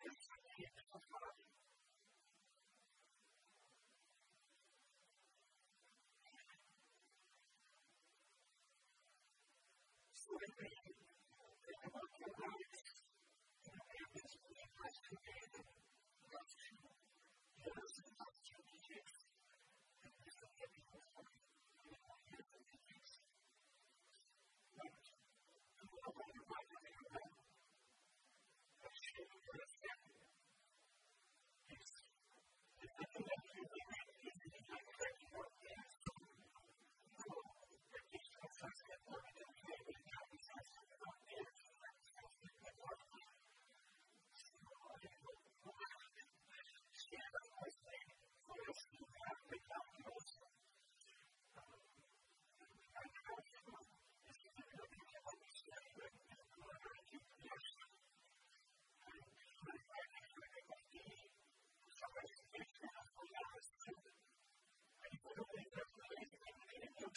studet pro eo et pro aliquo pro eo et pro aliquo et pro aliquo et pro aliquo et pro aliquo et pro et pro aliquo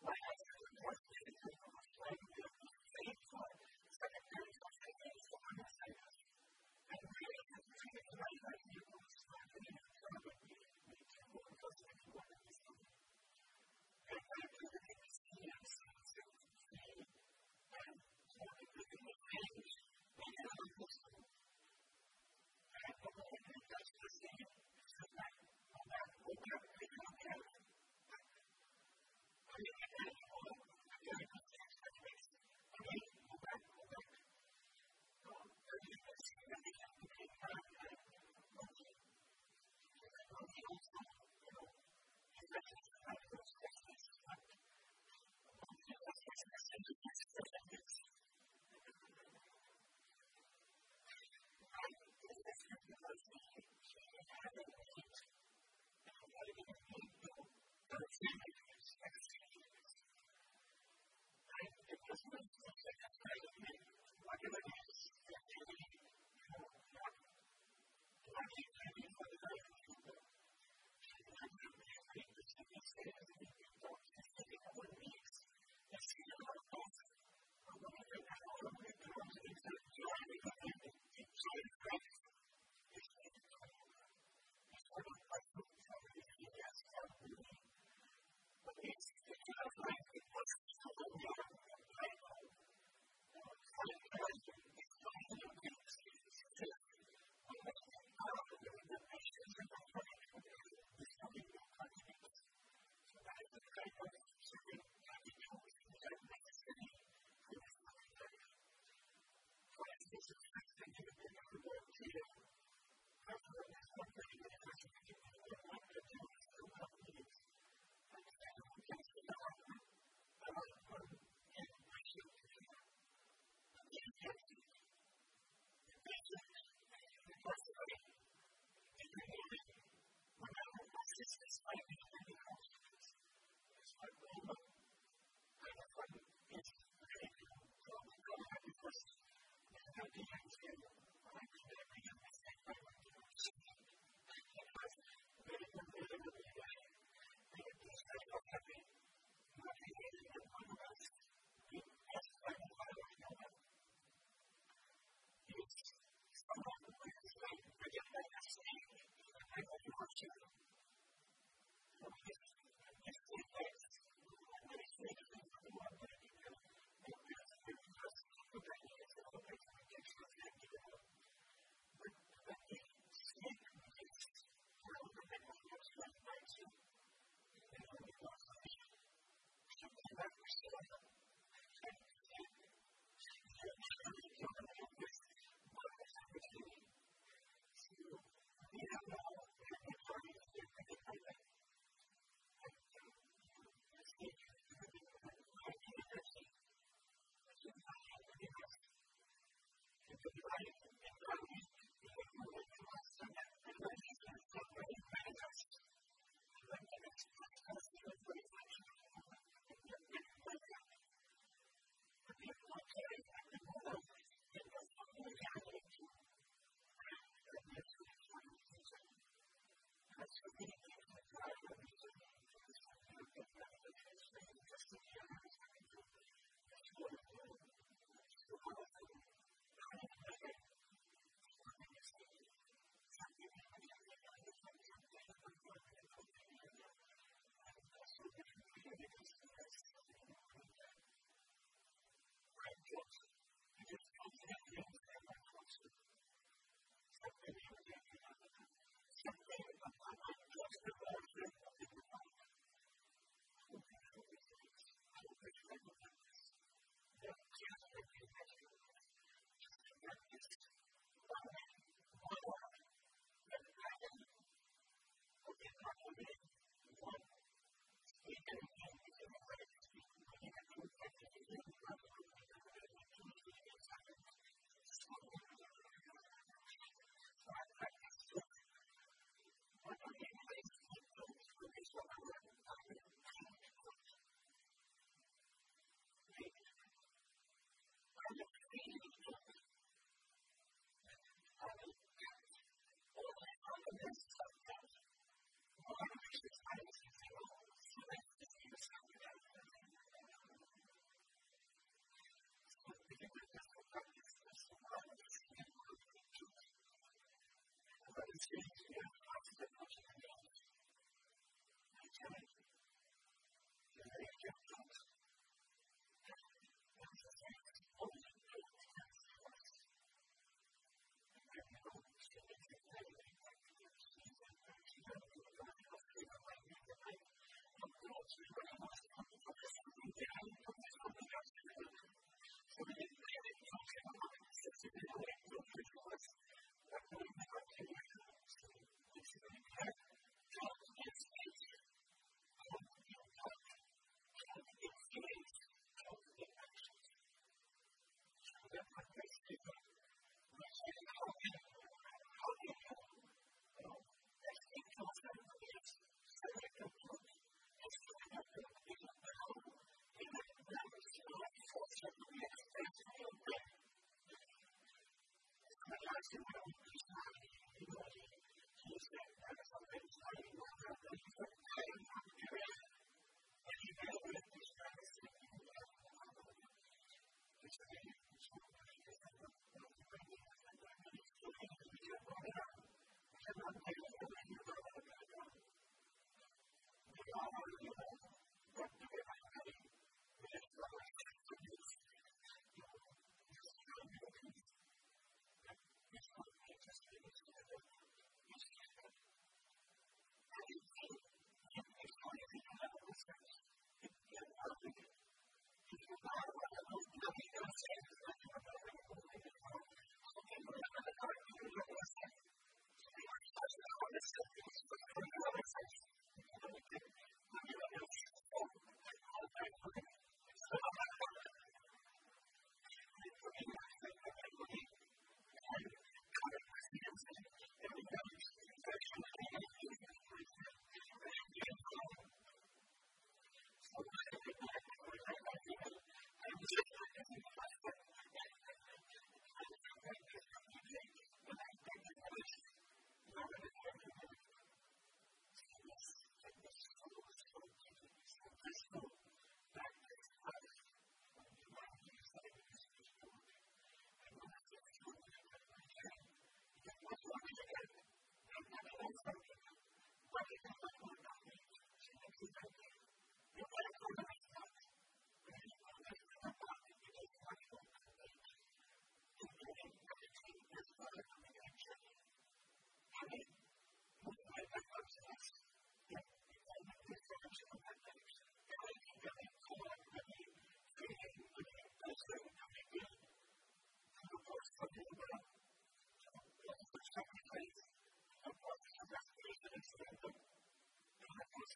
Why satisfied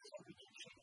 何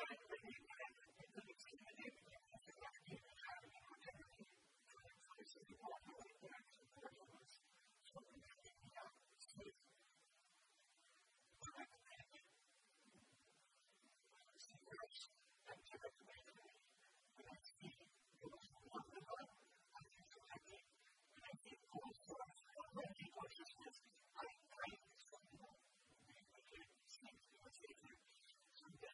Thank you.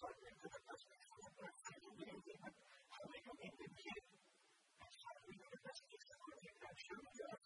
So, I think that the question in the city?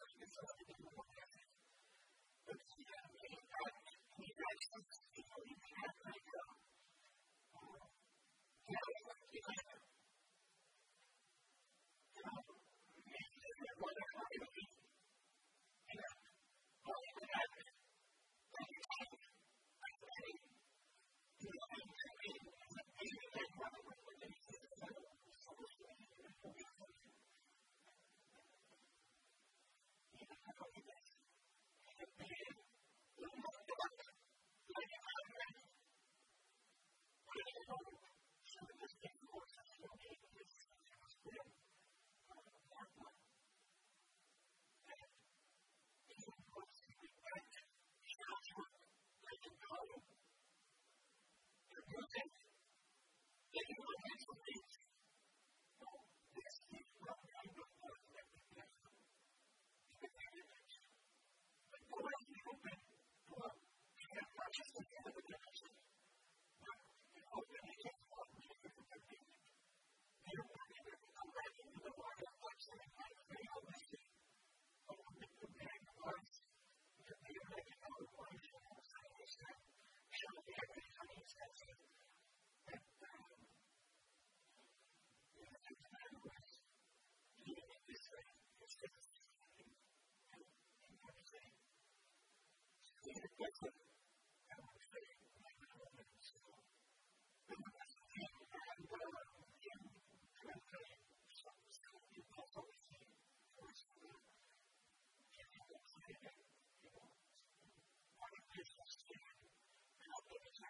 I don't want to mention names, though, there's still probably no place that could be found in the very future. But for us, we hope that, you know, we have a place where we have a connection, and we hope that we have a lot more to protect it. We don't want anybody to come down and put their life on the line, so they can find a way out of this thing. But when we put their life on the line, we don't care that they don't have a place to live on the side of this land.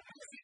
to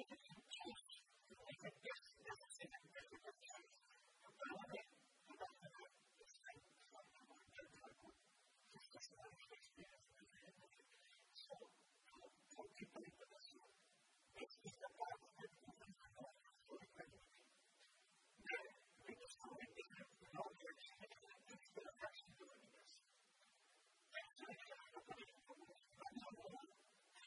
I said, yes, this is a good idea.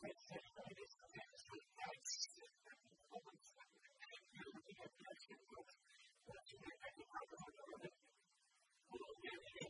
Thank you.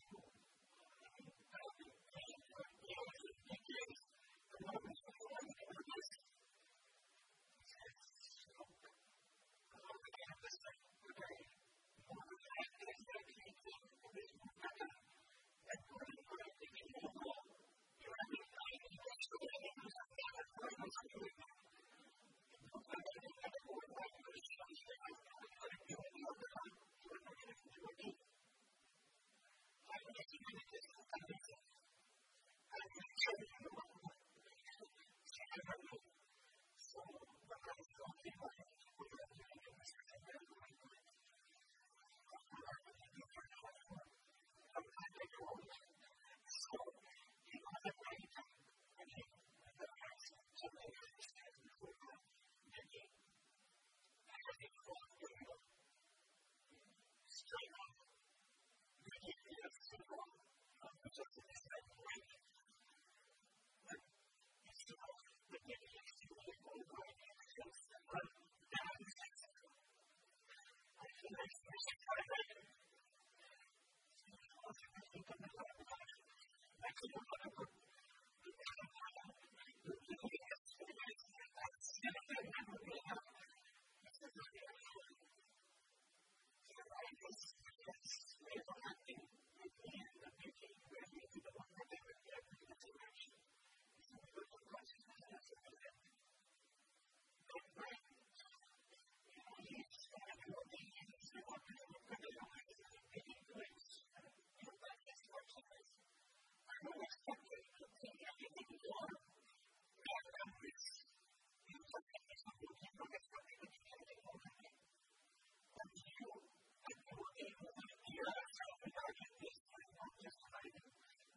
or whatever.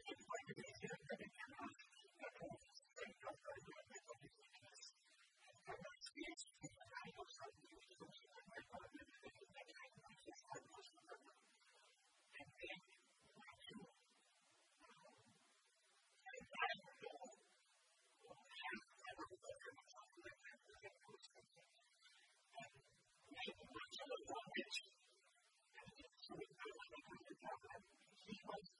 et in hoc modo omnes homines in hoc mundo in hoc tempore in hoc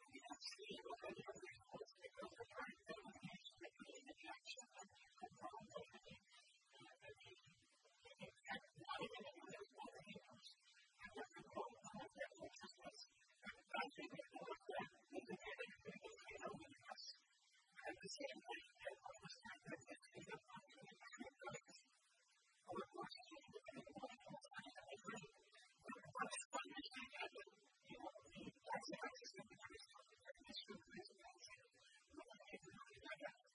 et in hoc modo omnes homines in hoc mundo in hoc tempore in hoc どうもありがとうございました。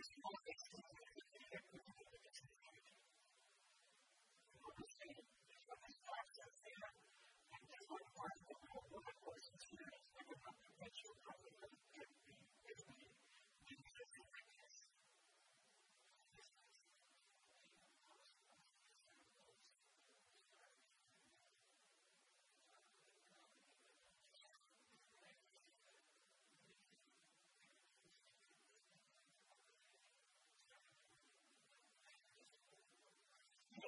is